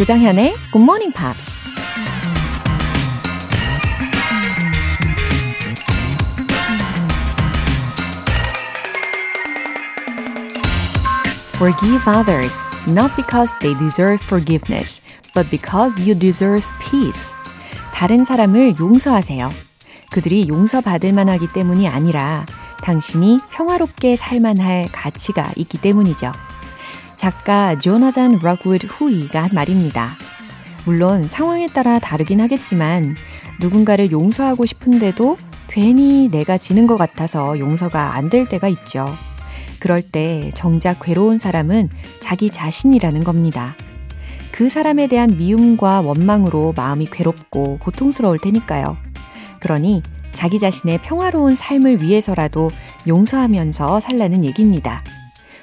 조장현의 Good Morning Pops. Forgive others, not because they deserve forgiveness, but because you deserve peace. 다른 사람을 용서하세요. 그들이 용서받을 만하기 때문이 아니라 당신이 평화롭게 살만할 가치가 있기 때문이죠. 작가 조나단 럭우드 후이가 한 말입니다. 물론 상황에 따라 다르긴 하겠지만 누군가를 용서하고 싶은데도 괜히 내가 지는 것 같아서 용서가 안 될 때가 있죠. 그럴 때 정작 괴로운 사람은 자기 자신이라는 겁니다. 그 사람에 대한 미움과 원망으로 마음이 괴롭고 고통스러울 테니까요. 그러니 자기 자신의 평화로운 삶을 위해서라도 용서하면서 살라는 얘기입니다.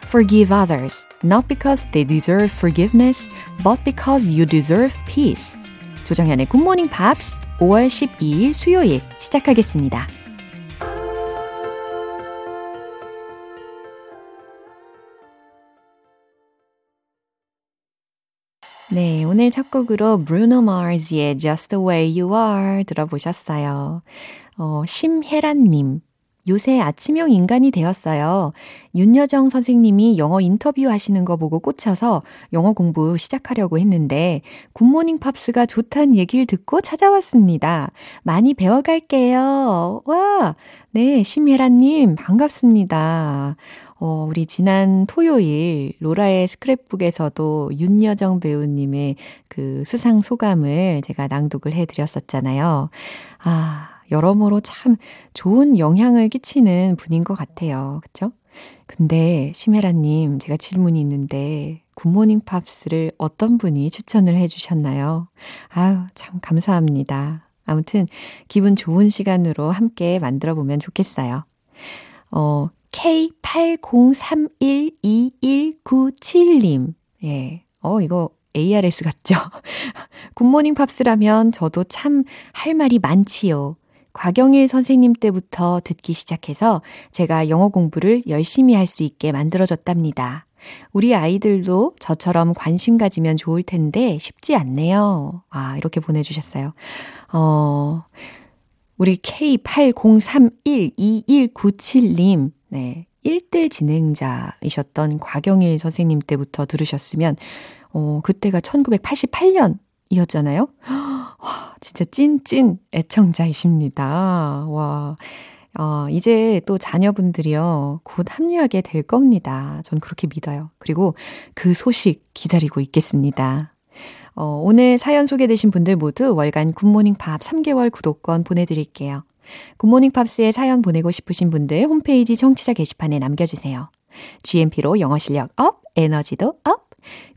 Forgive others, not because they deserve forgiveness, but because you deserve peace. 조정현의 Good Morning Pops 5월 12일 수요일 시작하겠습니다. 네, 오늘 첫 곡으로 Bruno Mars의 Just the Way You Are 들어보셨어요. 어, 심혜란님. 요새 아침형 인간이 되었어요. 윤여정 선생님이 영어 인터뷰 하시는 거 보고 꽂혀서 영어 공부 시작하려고 했는데 굿모닝 팝스가 좋다는 얘기를 듣고 찾아왔습니다. 많이 배워갈게요. 와! 네, 심혜라님, 반갑습니다. 어, 우리 지난 토요일 로라의 스크랩북에서도 윤여정 배우님의 그 수상 소감을 제가 낭독을 해드렸었잖아요. 아, 여러모로 참 좋은 영향을 끼치는 분인 것 같아요. 그쵸? 근데 심혜라님, 제가 질문이 있는데 굿모닝 팝스를 어떤 분이 추천을 해주셨나요? 아유, 참 감사합니다. 아무튼 기분 좋은 시간으로 함께 만들어 보면 좋겠어요. 어, K80312197님. 예. 어, 이거 ARS 같죠? 굿모닝 팝스라면 저도 참 할 말이 많지요. 곽영일 선생님 때부터 듣기 시작해서 제가 영어 공부를 열심히 할 수 있게 만들어졌답니다. 우리 아이들도 저처럼 관심 가지면 좋을 텐데 쉽지 않네요. 아, 이렇게 보내주셨어요. 어, 우리 K80312197님, 네. 1대 진행자이셨던 곽영일 선생님 때부터 들으셨으면, 어, 그때가 1988년이었잖아요? 와, 진짜 찐찐 애청자이십니다. 와. 어, 이제 또 자녀분들이요, 곧 합류하게 될 겁니다. 전 그렇게 믿어요. 그리고 그 소식 기다리고 있겠습니다. 어, 오늘 사연 소개되신 분들 모두 월간 굿모닝 팝 3개월 구독권 보내드릴게요. 굿모닝 팝스에 사연 보내고 싶으신 분들 홈페이지 청취자 게시판에 남겨주세요. GMP로 영어 실력 up, 에너지도 up!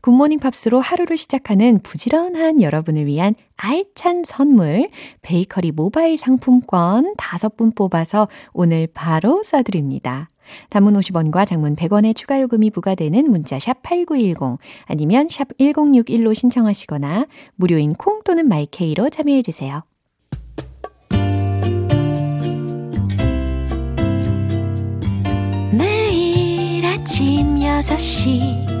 굿모닝 팝스로 하루를 시작하는 부지런한 여러분을 위한 알찬 선물, 베이커리 모바일 상품권 5분 뽑아서 오늘 바로 쏴드립니다. 단문 50원과 장문 100원의 추가 요금이 부과되는 문자 샵 8910 아니면 샵 1061로 신청하시거나 무료인 콩 또는 마이케이로 참여해 주세요. 매일 아침 6시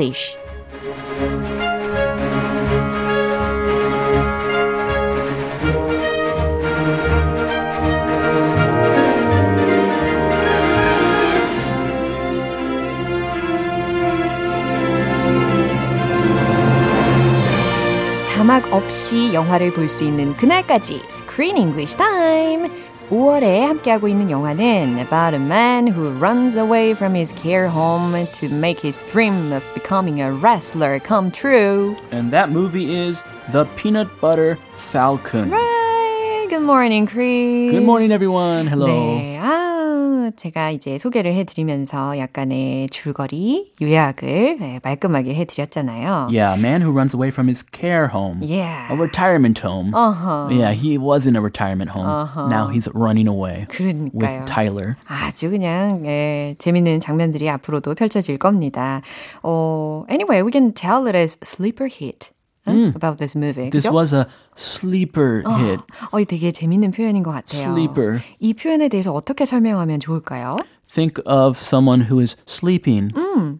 English 자막 없이 영화를 볼 수 있는 그날까지 Screen English Time! 5월에 함께하고 있는 영화는 About a man who runs away from his care home to make his dream of becoming a wrestler come true. And that movie is The Peanut Butter Falcon. Right. Good morning, Chris. Good morning, everyone. Hello. 네. 아, 어, 제가 이제 소개를 해드리면서 약간의 줄거리, 요약을 네, 말끔하게 해드렸잖아요. Yeah, a man who runs away from his care home. Yeah. A retirement home. 어허. Yeah, he was in a retirement home. Now he's running away 그러니까요. with Tyler. 아주 그냥 예, 재밌는 장면들이 앞으로도 펼쳐질 겁니다. 어, anyway, we can tell it as sleeper hit huh? about this movie. This 그죠? was a sleeper hit. 어, 이 되게 재밌는 표현인 것 같아요. Sleeper. 이 표현에 대해서 어떻게 설명하면 좋을까요? Think of someone who is sleeping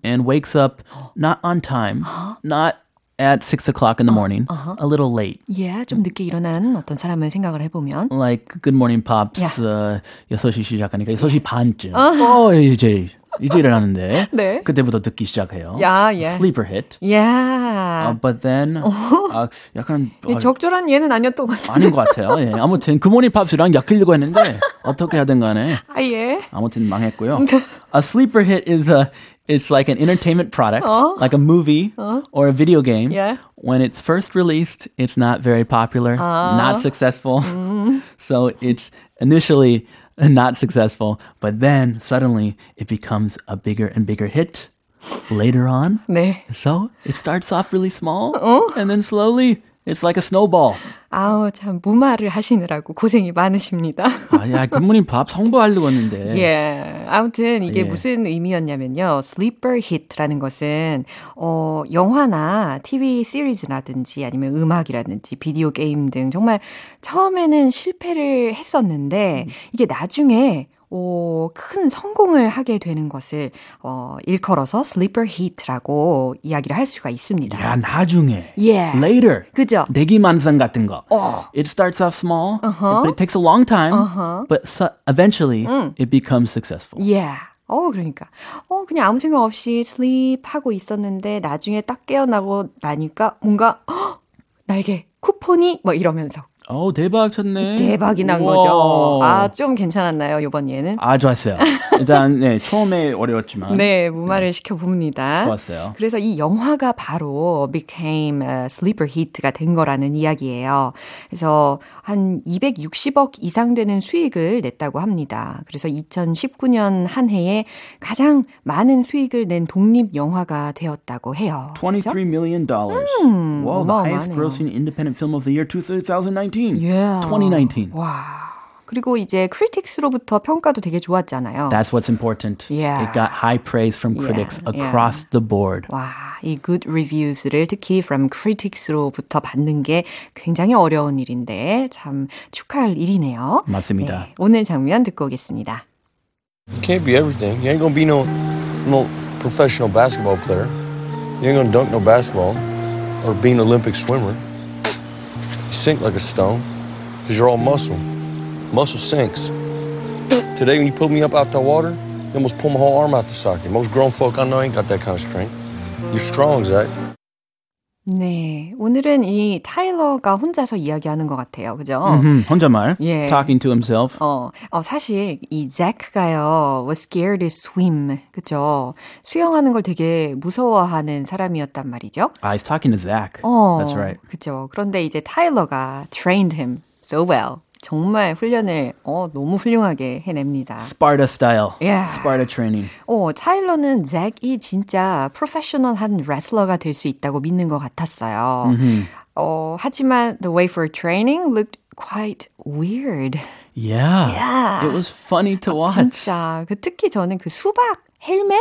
and wakes up not on time, not at six o'clock in the morning, a little late. 예, 좀 늦게 일어난 어떤 사람을 생각을 해보면 Like Good Morning Pops Yeah. 어, 6시 시작하니까 6시 반쯤. 어, 이제 이제 일어나는데 네. 그때부터 듣기 시작해요. 야, 예. Sleeper hit. 야, Uh, but then 아, 약간 아, 적절한 예는 아니었던 것 같아요. 아닌 것 같아요. 예. 아무튼 굿모닝 팝스랑 엮으려고 했는데 어떻게 하든 간에 아, 예. 아무튼 망했고요. a sleeper hit is a it's like an entertainment product, like a movie or a video game. Yeah. When it's first released, it's not very popular, not successful. so it's initially not successful, but then suddenly it becomes a bigger and bigger hit later on. 네. So it starts off really small and then slowly it's like a snowball. 아우, 참, 무마를 하시느라고 고생이 많으십니다. 아, 야, 굿모닝 밥 성부하려고 했는데. 예. 아무튼 이게 예. 무슨 의미였냐면요. sleeper hit라는 것은 어 영화나 TV 시리즈라든지 아니면 음악이라든지 비디오 게임 등 정말 처음에는 실패를 했었는데 이게 나중에 어, 큰 성공을 하게 되는 것을 어, 일컬어서 sleeper hit라고 이야기를 할 수가 있습니다. 야, 나중에. 예. Later. 그죠? 대기만상 같은 거. 어. It starts off small, but it takes a long time, but so, eventually it becomes successful. 예. 어, 그러니까. 어, 그냥 아무 생각 없이 sleep 하고 있었는데 나중에 딱 깨어나고 나니까 뭔가 헉, 나에게 쿠폰이 뭐 이러면서 어, 대박 쳤네. 대박이 난 우와. 거죠. 아, 좀 괜찮았나요, 요번 예는? 아, 좋았어요. 일단 네, 처음에 어려웠지만 네, 무마를 시켜봅니다. 좋았어요. 그래서 이 영화가 바로 became a sleeper hit가 된 거라는 이야기예요. 그래서 한 260억 이상 되는 수익을 냈다고 합니다. 그래서 2019년 한 해에 가장 많은 수익을 낸 독립 영화가 되었다고 해요. 그렇죠? $23 million. dollars. wow, the highest grossing independent film of the year 2019. Yeah. 2019. 와. 그리고 이제 크리틱스로부터 평가도 되게 좋았잖아요. That's what's important. Yeah. It got high praise from critics Yeah, yeah. across the board. 와, 이 good reviews를 특히 from critics로부터 받는 게 굉장히 어려운 일인데 참 축하할 일이네요. 맞습니다. 네, 오늘 장면 듣고 오겠습니다. You can't be everything. You ain't gonna be no no professional basketball player. You ain't gonna dunk no basketball or be an Olympic swimmer. You sink like a stone because you're all muscle. Muscle sinks. Today when you pulled me up out the water, you almost pulled my whole arm out the socket. Most grown folk I know ain't got that kind of strength. You're strong, Zach. 네, 오늘은 이 타일러가 혼자서 이야기하는 것 같아요. 그죠? 음, 혼자말. 예. Talking to himself. 어, 어, 사실 이 잭가요 was scared to swim, 그죠? 수영하는 걸 되게 무서워하는 사람이었단 말이죠. Ah, he's talking to Zach. 어, That's right. 그죠. 그런데 이제 타일러가 trained him so well. 정말 훈련을 어, 너무 훌륭하게 해냅니다. Sparta style. Yeah. Sparta training. 어, 타일러는 잭이 진짜 프로페셔널한 레슬러가 될 수 있다고 믿는 것 같았어요. 어, 하지만 the way for training looked quite weird. Yeah. Yeah. It was funny to watch. 진짜 그 특히 저는 그 수박 헬멧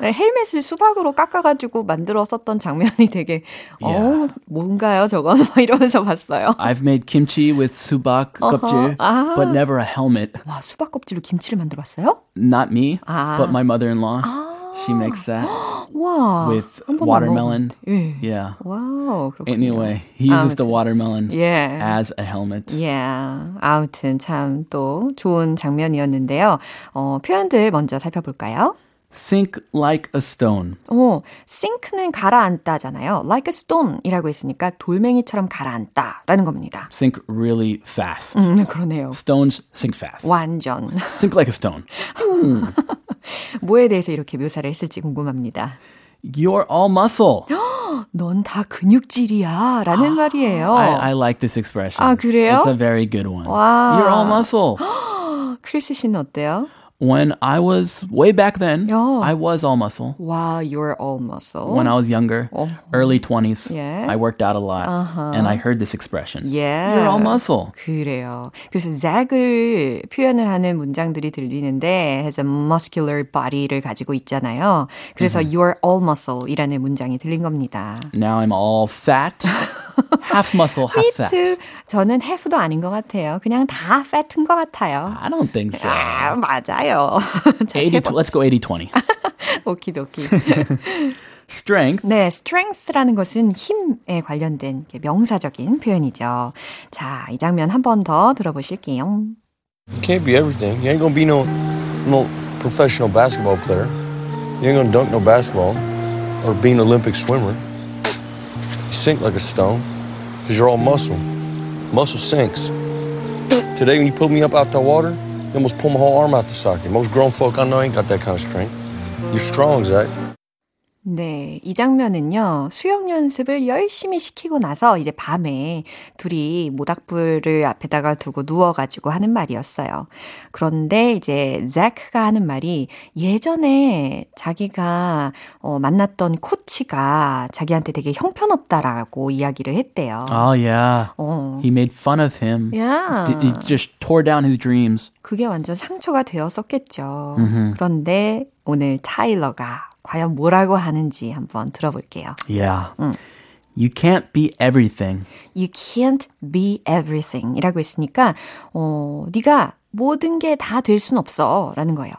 네, 헬멧을 수박으로 깎아가지고 만들어 썼던 장면이 되게 어 Yeah. 뭔가요 저건 막 이러면서 봤어요. I've made kimchi with subak 껍질, 아. but never a helmet. 와 수박 껍질로 김치를 만들었어요? Not me, 아. but my mother-in-law. She makes that 와 with watermelon. 예. Yeah. 와우 그렇군요. Anyway, he uses the 아무튼. watermelon 예. as a helmet. Yeah. 아무튼 참 또 좋은 장면이었는데요. 어, 표현들 먼저 살펴볼까요? Sink like a stone. 어, sink는 가라앉다잖아요. like a stone이라고 했으니까 돌멩이처럼 가라앉다라는 겁니다. Sink really fast. 음, 그러네요. Stones sink fast. 완전. Sink like a stone. 뭐에 대해서 이렇게 묘사를 했을지 궁금합니다. You're all muscle. 넌 다 근육질이야 라는 말이에요. I, I like this expression. 아, 그래요? It's a very good one. 와. You're all muscle. 크리스 씨는 어때요? When I was way back then, Oh. I was all muscle. Wow, you're all muscle. When I was younger, early 20s, Yeah. I worked out a lot. And I heard this expression. yeah. You're all muscle. 그래요. 그래서 Zach을 표현을 하는 문장들이 들리는데 has a muscular body를 가지고 있잖아요. 그래서 you're all muscle이라는 문장이 들린 겁니다. Now I'm all fat, half muscle, half fat. 피트 저는 half도 아닌 것 같아요. 그냥 다 fat인 것 같아요. I don't think so. 아, 맞아요. 자, 80, 세 번. let's go 80-20. 오키도키. Strength. 네, strength라는 것은 힘에 관련된 명사적인 표현이죠. 자, 이 장면 한 번 더 들어보실게요. You can't be everything. You ain't gonna be no no professional basketball player. You ain't gonna dunk no basketball or be an Olympic swimmer. You sink like a stone because you're all muscle. Muscle sinks. Today when you pulled me up out the water, you almost pulled my whole arm out the socket. Most grown folk I know ain't got that kind of strength. You're strong, Zach. 네, 이 장면은요, 수영 연습을 열심히 시키고 나서 이제 밤에 둘이 모닥불을 앞에다가 두고 누워가지고 하는 말이었어요. 그런데 이제 잭가 하는 말이 예전에 자기가 어, 만났던 코치가 자기한테 되게 형편없다라고 이야기를 했대요. Oh, yeah. 어, He made fun of him. 야, D- He just tore down his dreams. 그게 완전 상처가 되었었겠죠. 그런데 오늘 타일러가 과연 뭐라고 하는지 한번 들어볼게요. Yeah. You can't be everything. You can't be everything 이라고 했으니까, 어, 네가 모든 게 다 될 순 없어. 라는 거예요.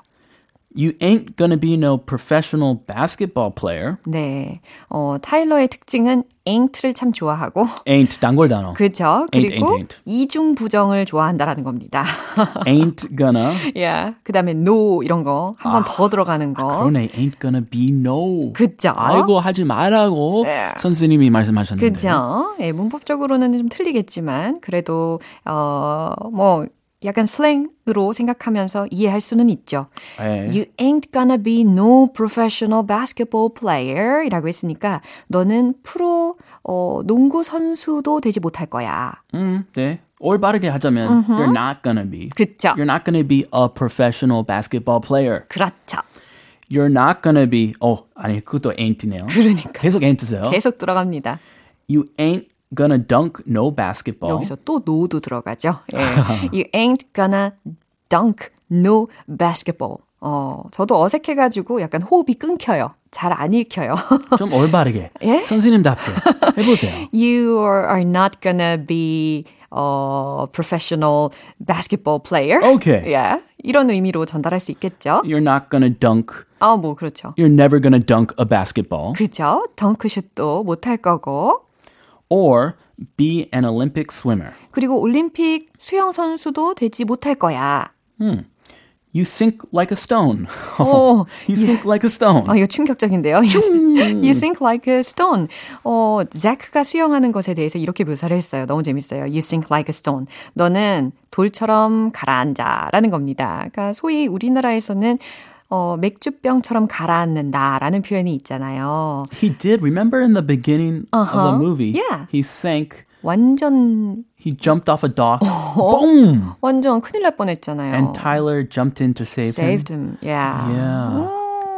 You ain't gonna be no professional basketball player. 네. 어, 타일러의 특징은 ain't를 참 좋아하고, Ain't 단골 단어. 그죠? Ain't, 그리고 ain't, ain't. 이중 부정을 좋아한다라는 겁니다. ain't gonna. 야, 그 다음에 no 이런 거 한 번더 들어가는 거. 그러네. Ain't gonna be no. 그죠? 알고 하지 말라고 네. 선생님이 말씀하셨는데. 그죠? 예, 문법적으로는 좀 틀리겠지만, 그래도, 어, 뭐, 약간 슬랭으로 생각하면서 이해할 수는 있죠. 네. You ain't gonna be no professional basketball player 이라고 했으니까, 너는 프로, 어, 농구 선수도 되지 못할 거야. 음, 네. 올바르게 하자면 you're not gonna be. 그쵸? You're not gonna be a professional basketball player. 그렇죠. You're not gonna be. 어, 아니 그것도 ain't네요. 그러니까. 계속 ain't세요. 계속 들어갑니다. You ain't gonna dunk no basketball. 여기서 또 no도 들어가죠. 예. You ain't gonna dunk no basketball. 어, 저도 어색해가지고 약간 호흡이 끊겨요. 잘 안 읽혀요. 좀 올바르게. 예? 선생님답게 해보세요. you are not gonna be a professional basketball player. Okay. 예. 이런 의미로 전달할 수 있겠죠. You're not gonna dunk. 아, 뭐 그렇죠. You're never gonna dunk a basketball. 그죠? 덩크슛도 못할 거고. Or be an Olympic swimmer. 그리고 올림픽 수영 선수도 되지 못할 거야. You sink like a stone. 오, you sink like a stone. 아, 이거 충격적인데요. you think like a stone. 어, 자크가 수영하는 것에 대해서 이렇게 묘사를 했어요. 너무 재밌어요. You sink like a stone. 너는 돌처럼 가라앉아. 라는 겁니다. 그러니까 소위 우리나라에서는 어, 맥주병처럼 가라앉는다라는 표현이 있잖아요. He did. Remember in the beginning of the Uh-huh. movie? Yeah. He sank. 완전 He jumped off a dock. Boom! 완전 큰일 날 뻔했잖아요. And Tyler jumped in to save saved him. him. Yeah. Yeah.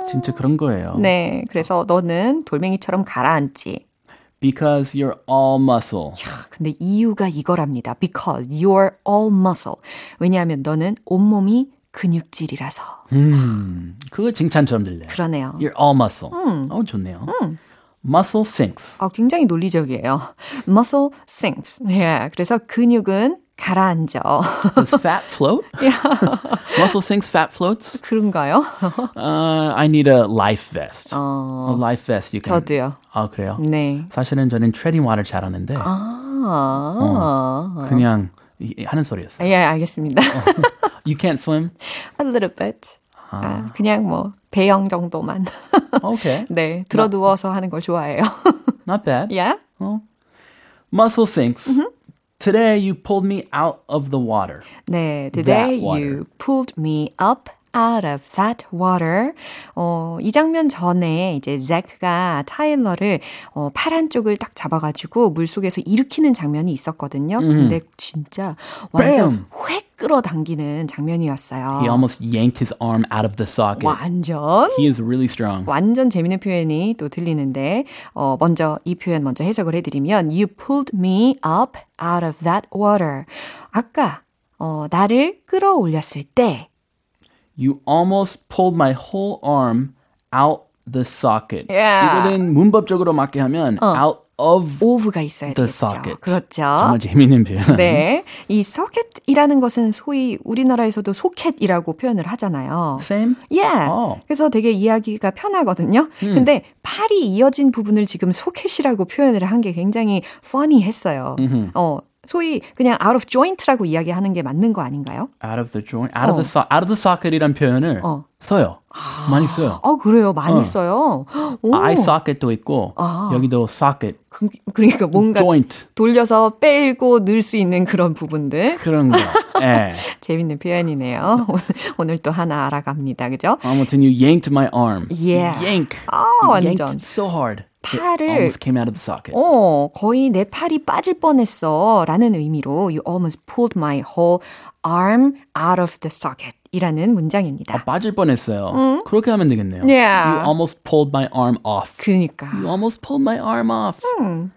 진짜 그런 거예요. 네, 그래서 너는 돌멩이처럼 가라앉지. Because you're all muscle. 근데 이유가 이거랍니다. Because you're all muscle. 왜냐하면 너는 온몸이 근육질이라서. 음, 그거 칭찬처럼 들려요. 그러네요. You're all muscle. 어, 좋네요. Muscle sinks. 아, 굉장히 논리적이에요. Muscle sinks. 예, 그래서 근육은 가라앉아. Does fat float? Muscle sinks, fat floats? 그런가요? Uh, I need a life vest. A life vest. You can. 저도요. 아, 그래요? 네. 사실은 저는 트레딩화를 잘하는데 아, 그냥 이- 하는 소리였어요. 예, 알겠습니다. You can't swim? A little bit. 아, 그냥 뭐 배영 정도만. Okay. 네, 들어 누워서 하는 걸 좋아해요. Not bad. yeah? Muscle sinks. Today you pulled me out of the water. 네, today you pulled me up out of that water. 어, 이 장면 전에 이제 잭가 타일러를 어, 팔 한쪽을 딱 잡아가지고 물 속에서 일으키는 장면이 있었거든요. 음. 근데 진짜 완전 획 끌어당기는 장면이었어요. He almost yanked his arm out of the socket. 완전. He is really strong. 완전 재밌는 표현이 또 들리는데 어, 먼저 이 표현 먼저 해석을 해드리면 You pulled me up out of that water. 아까 어, 나를 끌어올렸을 때 You almost pulled my whole arm out the socket. Yeah. 이거는 문법적으로 맞게 하면 어. out of of가 있어야 the 되겠죠. socket. 그렇죠. 정말 재미있는 표현. 네. 이 socket이라는 것은 소위 우리나라에서도 소켓이라고 표현을 하잖아요. Same? Yeah. Oh. 그래서 되게 이야기가 편하거든요. 음. 근데 팔이 이어진 부분을 지금 소켓이라고 표현을 한 게 굉장히 funny했어요. 음흠. 어, 소위 그냥 out of joint라고 이야기하는 게 맞는 거 아닌가요? out of the joint, out 어. of the so, out of the socket이란 표현을 어. 써요. 아, 많이 써요. 아 그래요, 많이 어. 써요. 오. eye socket도 있고 아. 여기도 socket. 그, 그러니까 뭔가 joint. 돌려서 빼고 넣을 수 있는 그런 부분들. 그런 거. 예. 재밌는 표현이네요. 오늘, 오늘 또 하나 알아갑니다, 그죠? 아무튼 you yanked my arm. Yeah. yank. 아 완전. yanked so hard. 팔을 almost came out of the socket. 어, 거의 내 팔이 빠질 뻔했어 라는 의미로 you almost pulled my whole arm out of the socket 이라는 문장입니다. 아, 빠질 뻔했어요. 음? 그렇게 하면 되겠네요. Yeah. You almost pulled my arm off. 그러니까. You almost pulled my arm off. 음.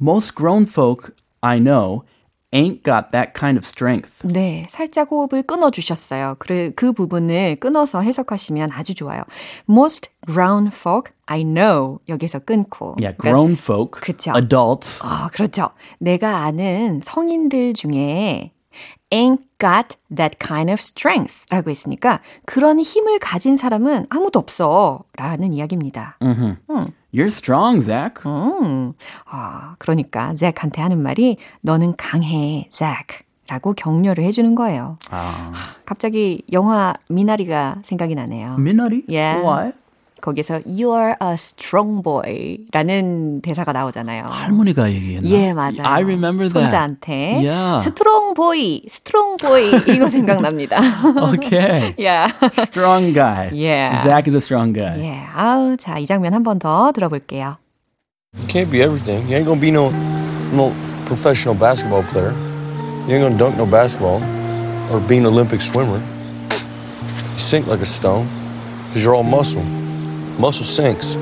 Most grown folk I know ain't got that kind of strength. 네, 살짝 호흡을 끊어 주셨어요. 그, 그 부분을 끊어서 해석하시면 아주 좋아요. Most grown folk I know 여기서 끊고. Yeah, grown 그러니까, folk, 그쵸. adults. 아, 그렇죠. 내가 아는 성인들 중에 ain't got that kind of strength 라고 했으니까 그런 힘을 가진 사람은 아무도 없어 라는 이야기입니다. Mm-hmm. 음. You're strong, Zach. 음. 아, 그러니까 잭한테 하는 말이 너는 강해, 잭. 라고 격려를 해주는 거예요. 아. 갑자기 영화 미나리가 생각이 나네요. 미나리? Yeah. Why? 거기서 You are a strong boy 라는 대사가 나오잖아요. 할머니가 얘기했나? 예, 맞아요. I remember that. 손자한테 Yeah. 스트롱 보이, 스트롱 보이 이거 생각납니다. okay. yeah. Strong guy. Yeah. Zach is a strong guy. 예. 아우, 자, 이 장면 한 번 더 들어볼게요. You can't be everything. You ain't gonna be no no professional basketball player. You ain't gonna dunk no basketball or be an Olympic swimmer. You sink like a stone because you're all muscle. Muscle sinks.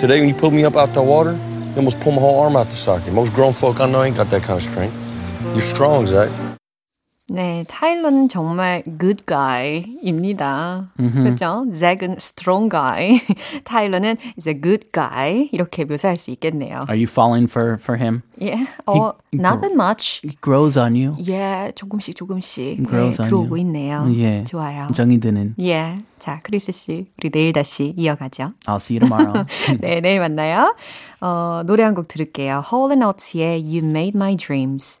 Today, when you pulled me up out the water, you almost pulled my whole arm out the socket. Most grown folk I know ain't got that kind of strength. You're strong, Zach. 네, 타일러는 정말 good guy입니다. 음흠. 그렇죠? 잭은 strong guy, 타일러는 is a good guy 이렇게 묘사할 수 있겠네요. Are you falling for for him? Yeah, 어, he not that much. He grows on you. Yeah, 조금씩 조금씩 네, 들어오고 you. 있네요. 예. 좋아요. 정이 드는. 예. 자, 크리스 씨, 우리 내일 다시 이어가죠. I'll see you tomorrow. 네, 내일 만나요. 어, 노래 한 곡 들을게요. Hall and Oates의 You Made My Dreams.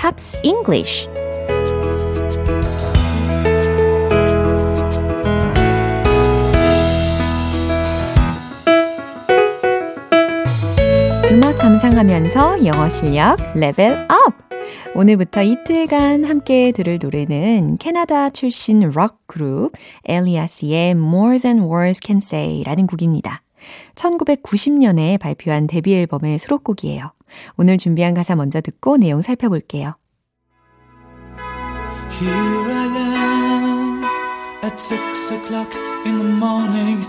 Pops English 음악 감상하면서 영어 실력 level up! 오늘부터 이틀간 함께 들을 노래는 캐나다 출신 록 그룹 엘리아스의 More Than Words Can Say 라는 곡입니다. 1990년에 발표한 데뷔 앨범의 수록곡이에요. 오늘 준비한 가사 먼저 듣고 내용 살펴볼게요. Here I am at six o'clock in the morning,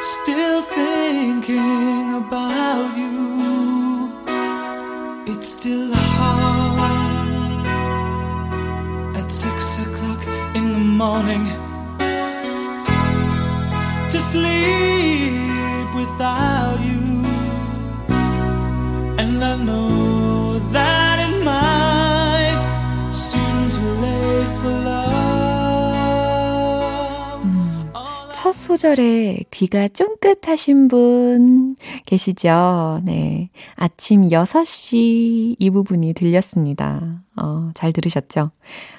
still thinking about you. It's still hard at six o'clock in the morning to sleep without. 첫 소절에 귀가 쫑긋하신 분 계시죠? 네. 아침 6시 이 부분이 들렸습니다. 어, 잘 들으셨죠?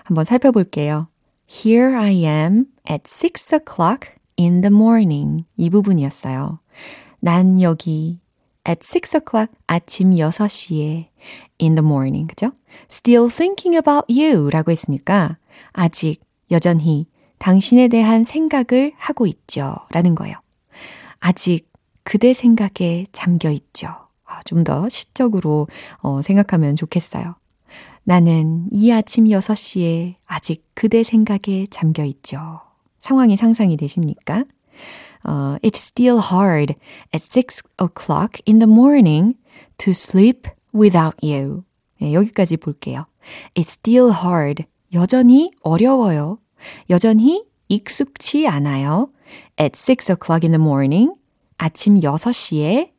한번 살펴볼게요. Here I am at 6 o'clock in the morning. 이 부분이었어요. 난 여기 at 6 o'clock 아침 6시에 in the morning. 그죠? Still thinking about you 라고 했으니까 아직 여전히 당신에 대한 생각을 하고 있죠. 라는 거예요. 아직 그대 생각에 잠겨 있죠. 아, 좀더 시적으로 어, 생각하면 좋겠어요. 나는 이 아침 6시에 아직 그대 생각에 잠겨 있죠. 상황이 상상이 되십니까? Uh, it's still hard at 6 o'clock in the morning to sleep without you. 네, 여기까지 볼게요. It's still hard. 여전히 어려워요. 여전히 익숙치 않아요. At 6 o'clock in the morning. 아침 6시에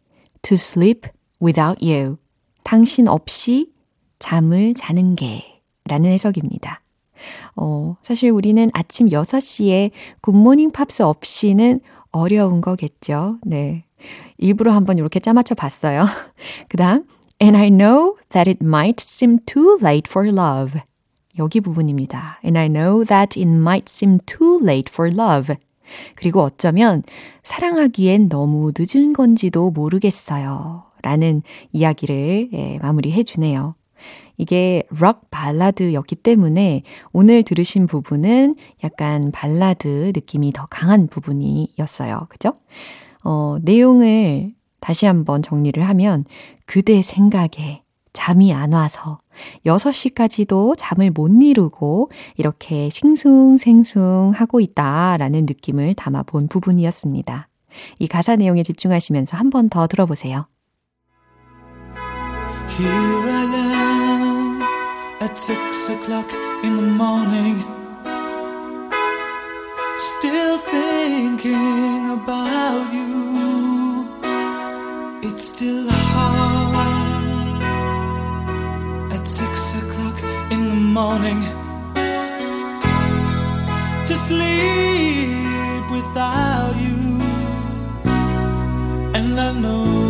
to sleep without you. 당신 없이 잠을 자는 게 라는 해석입니다. 어, 사실 우리는 아침 6시에 굿모닝 팝스 없이는 어려운 거겠죠. 네. 일부러 한번 이렇게 짜맞춰 봤어요. 그 다음, and I know that it might seem too late for love. 여기 부분입니다. And I know that it might seem too late for love. 그리고 어쩌면 사랑하기엔 너무 늦은 건지도 모르겠어요. 라는 이야기를 예, 마무리해 주네요. 이게 록 발라드였기 때문에 오늘 들으신 부분은 약간 발라드 느낌이 더 강한 부분이었어요. 그죠? 어, 내용을 다시 한번 정리를 하면 그대 생각에 잠이 안 와서 6시까지도 잠을 못 이루고 이렇게 싱숭생숭 하고 있다라는 느낌을 담아 본 부분이었습니다. 이 가사 내용에 집중하시면서 한 번 더 들어보세요. At six o'clock in the morning, still thinking about you. It's still hard at six o'clock in the morning to sleep without you, and I know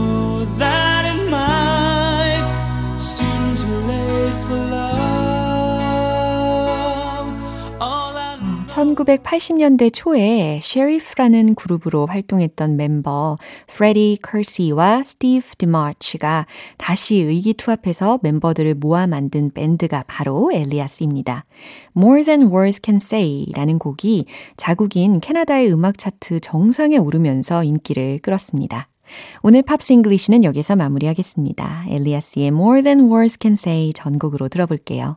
1980년대 초에 셰리프라는 그룹으로 활동했던 멤버 프레디 커시와 스티브 디마치가 다시 의기투합해서 멤버들을 모아 만든 밴드가 바로 엘리아스입니다. More Than Words Can Say라는 곡이 자국인 캐나다의 음악 차트 정상에 오르면서 인기를 끌었습니다. 오늘 Pops English는 여기서 마무리하겠습니다. 엘리아스의 More Than Words Can Say 전곡으로 들어볼게요.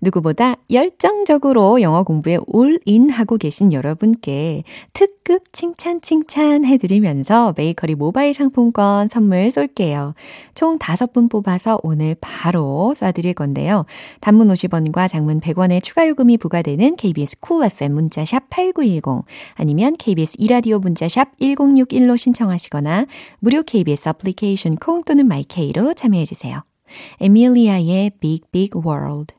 누구보다 열정적으로 영어 공부에 올인 하고 계신 여러분께 특급 칭찬 칭찬 해드리면서 베이커리 모바일 상품권 선물 쏠게요. 총 5분 뽑아서 오늘 바로 쏴드릴 건데요. 단문 50원과 장문 100원의 추가 요금이 부과되는 KBS cool FM 문자샵 8910 아니면 KBS 2라디오 문자샵 1061로 신청하시거나 무료 KBS 애플리케이션 콩 또는 my K로 참여해주세요. 에밀리아의 Big Big World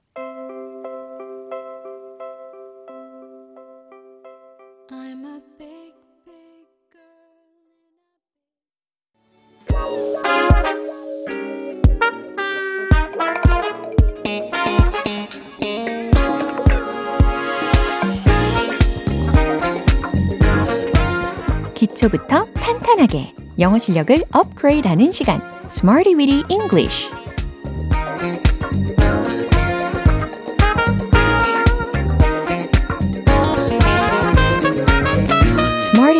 기초부터 탄탄하게 영어 실력을 업그레이드하는 시간 Smarty Weedy English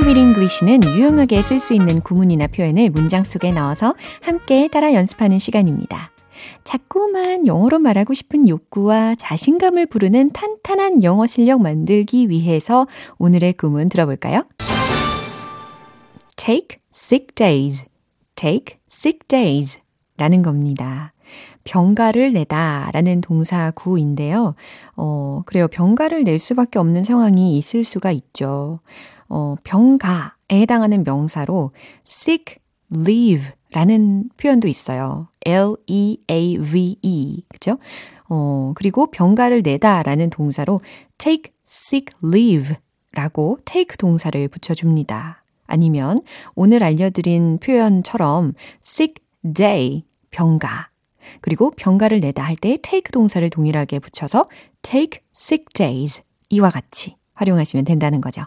Weedy English는 유용하게 쓸 수 있는 구문이나 표현을 문장 속에 넣어서 함께 따라 연습하는 시간입니다. 자꾸만 영어로 말하고 싶은 욕구와 자신감을 부르는 탄탄한 영어 실력 만들기 위해서 오늘의 구문 들어볼까요? Take sick days, take sick days 라는 겁니다. 병가를 내다 라는 동사 구인데요. 어, 그래요. 병가를 낼 수밖에 없는 상황이 있을 수가 있죠. 어, 병가에 해당하는 명사로 sick leave 라는 표현도 있어요. L-E-A-V-E. 그죠? 어, 그리고 병가를 내다 라는 동사로 take sick leave 라고 take 동사를 붙여줍니다. 아니면 오늘 알려드린 표현처럼 sick day, 병가. 그리고 병가를 내다 할 때 take 동사를 동일하게 붙여서 take sick days 이와 같이 활용하시면 된다는 거죠.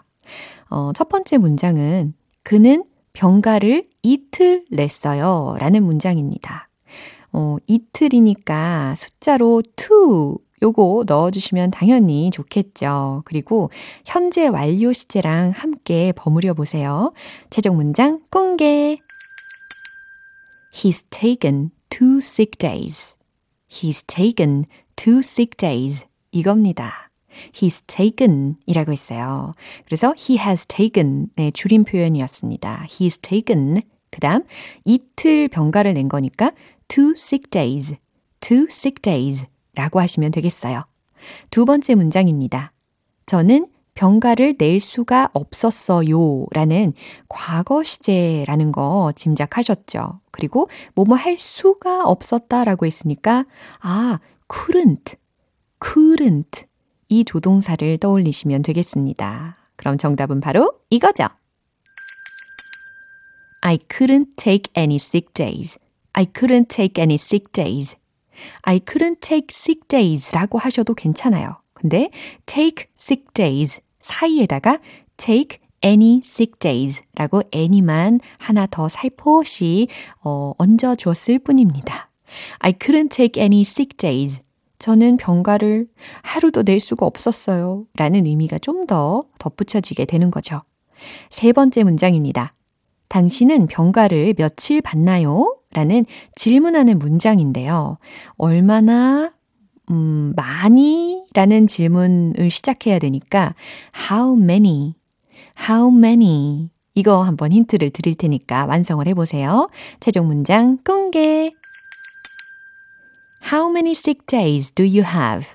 어, 첫 번째 문장은 그는 병가를 이틀 냈어요. 라는 문장입니다. 어, 이틀이니까 숫자로 to 요거 넣어주시면 당연히 좋겠죠. 그리고 현재 완료 시제랑 함께 버무려 보세요. 최종 문장 공개. He's taken two sick days. He's taken two sick days. 이겁니다. He's taken 이라고 했어요. 그래서 he has taken 의 줄임 표현이었습니다. He's taken. 그 다음 이틀 병가를 낸 거니까 two sick days. two sick days 라고 하시면 되겠어요. 두 번째 문장입니다. 저는 병가를 낼 수가 없었어요 라는 과거 시제라는 거 짐작하셨죠. 그리고 뭐뭐 할 수가 없었다 라고 했으니까 아, couldn't, couldn't 이 조동사를 떠올리시면 되겠습니다. 그럼 정답은 바로 이거죠. I couldn't take any sick days. I couldn't take any sick days. I couldn't take sick days 라고 하셔도 괜찮아요. 근데 take sick days 사이에다가 take any sick days 라고 any만 하나 더 살포시 어, 얹어 주었을 뿐입니다. I couldn't take any sick days. 저는 병가를 하루도 낼 수가 없었어요. 라는 의미가 좀 더 덧붙여지게 되는 거죠. 세 번째 문장입니다. 당신은 병가를 며칠 받나요? 라는 질문하는 문장인데요. 얼마나 음, 많이? 라는 질문을 시작해야 되니까 how many? how many? 이거 한번 힌트를 드릴 테니까 완성을 해 보세요. 최종 문장 공개. How many sick days do you have?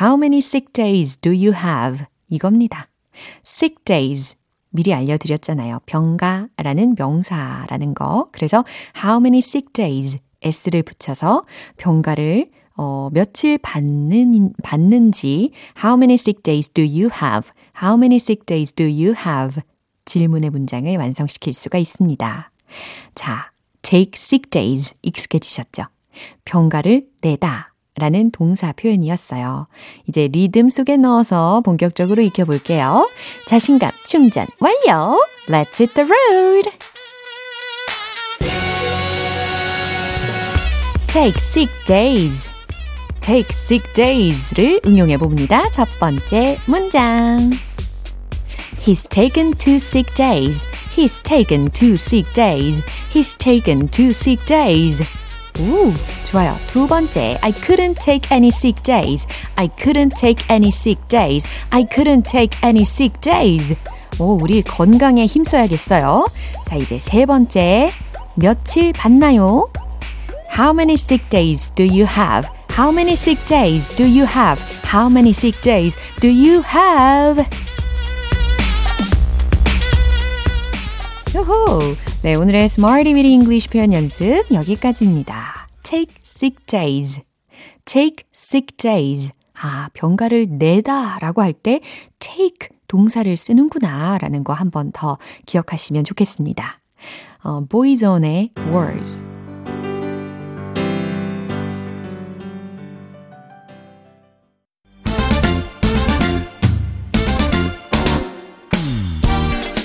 How many sick days do you have? 이겁니다. sick days. 미리 알려드렸잖아요. 병가라는 명사라는 거. 그래서 how many sick days s를 붙여서 병가를 어, 며칠 받는, 받는지 how many sick days do you have? How many sick days do you have? 질문의 문장을 완성시킬 수가 있습니다. 자, take sick days 익숙해지셨죠? 병가를 내다 라는 동사 표현이었어요. 이제 리듬 속에 넣어서 본격적으로 익혀볼게요. 자신감 충전 완료! Let's hit the road! Take sick days. take sick days를 응용해 봅니다. 첫 번째 문장. He's taken two sick days. He's taken two sick days. He's taken two sick days. 오, 좋아요. 두 번째. I couldn't take any sick days. I couldn't take any sick days. I couldn't take any sick days. 오, 우리 건강에 힘써야겠어요. 자, 이제 세 번째. 며칠 받나요? How many sick days do you have? How many sick days do you have? How many sick days do you have? 요호! 네, 오늘의 Smarty Weedy English 표현 연습 여기까지입니다. Take sick days. Take sick days. 아, 병가를 내다 라고 할 때 take 동사를 쓰는구나 라는 거 한 번 더 기억하시면 좋겠습니다. 어, 보이존의 words.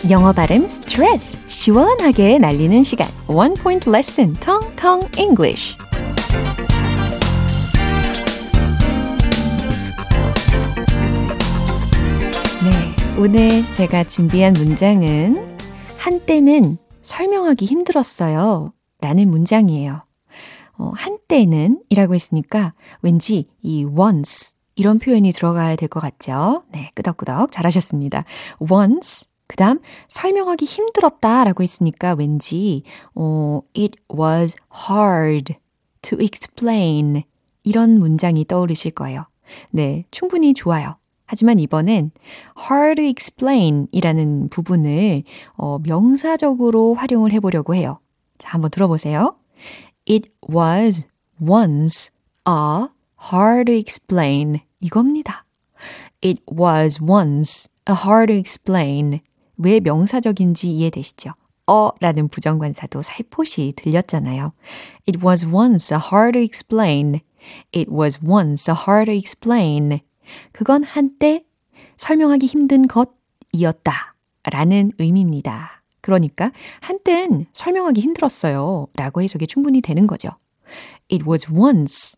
영어 발음 스트레스 시원하게 날리는 시간 One Point Lesson Tong English 네, 오늘 제가 준비한 문장은 한때는 설명하기 힘들었어요 라는 문장이에요. 어, 한때는 이라고 했으니까 왠지 이 once 이런 표현이 들어가야 될 것 같죠? 네, 끄덕끄덕 잘하셨습니다. once 그 다음, 설명하기 힘들었다 라고 했으니까 왠지, 어, it was hard to explain 이런 문장이 떠오르실 거예요. 네, 충분히 좋아요. 하지만 이번엔 hard to explain 이라는 부분을 어, 명사적으로 활용을 해보려고 해요. 자, 한번 들어보세요. It was once a hard to explain 이겁니다. It was once a hard to explain. 왜 명사적인지 이해되시죠? 어 라는 부정관사도 살포시 들렸잖아요. It was once hard to explain. It was once hard to explain. 그건 한때 설명하기 힘든 것이었다. 라는 의미입니다. 그러니까 한땐 설명하기 힘들었어요. 라고 해석이 충분히 되는 거죠. It was once.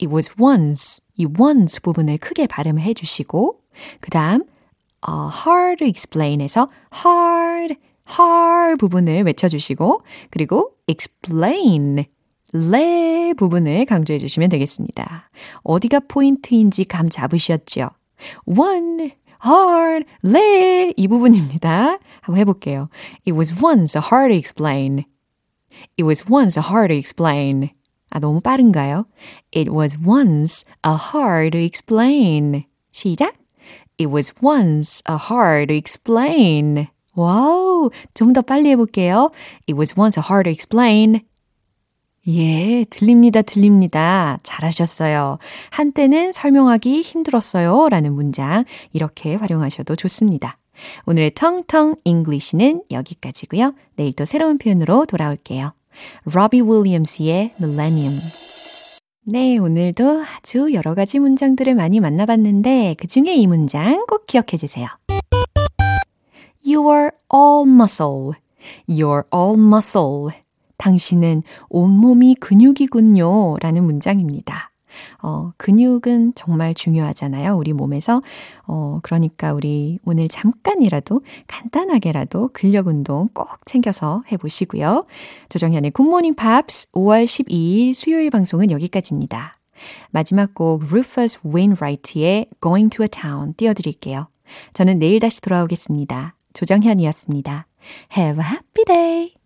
It was once. 이 once 부분을 크게 발음을 해주시고, 그 다음, uh, hard to explain에서 hard, hard 부분을 외쳐주시고, 그리고 explain, 레 부분을 강조해 주시면 되겠습니다. 어디가 포인트인지 감 잡으셨죠? one, hard, 레, 이 부분입니다. 한번 해볼게요. It was once hard to explain. It was once hard to explain. 아, 너무 빠른가요? It was once a hard to explain. 시작. It was once a hard to explain. 와우, 좀 더 빨리 해볼게요. It was once a hard to explain. 예, 들립니다, 들립니다. 잘하셨어요. 한때는 설명하기 힘들었어요. 라는 문장, 이렇게 활용하셔도 좋습니다. 오늘의 텅텅 English는 여기까지고요. 내일 또 새로운 표현으로 돌아올게요. 로비 윌리엄스의 Millennium. 네, 오늘도 아주 여러 가지 문장들을 많이 만나봤는데 그 중에 이 문장 꼭 기억해 주세요. You are all muscle. You're all muscle. 당신은 온몸이 근육이군요. 라는 문장입니다. 어, 근육은 정말 중요하잖아요. 우리 몸에서. 어, 그러니까 우리 오늘 잠깐이라도 간단하게라도 근력 운동 꼭 챙겨서 해보시고요. 조정현의 굿모닝 팝스 5월 12일 수요일 방송은 여기까지입니다. 마지막 곡 Rufus Wainwright의 Going to a Town 띄워드릴게요. 저는 내일 다시 돌아오겠습니다. 조정현이었습니다. Have a happy day!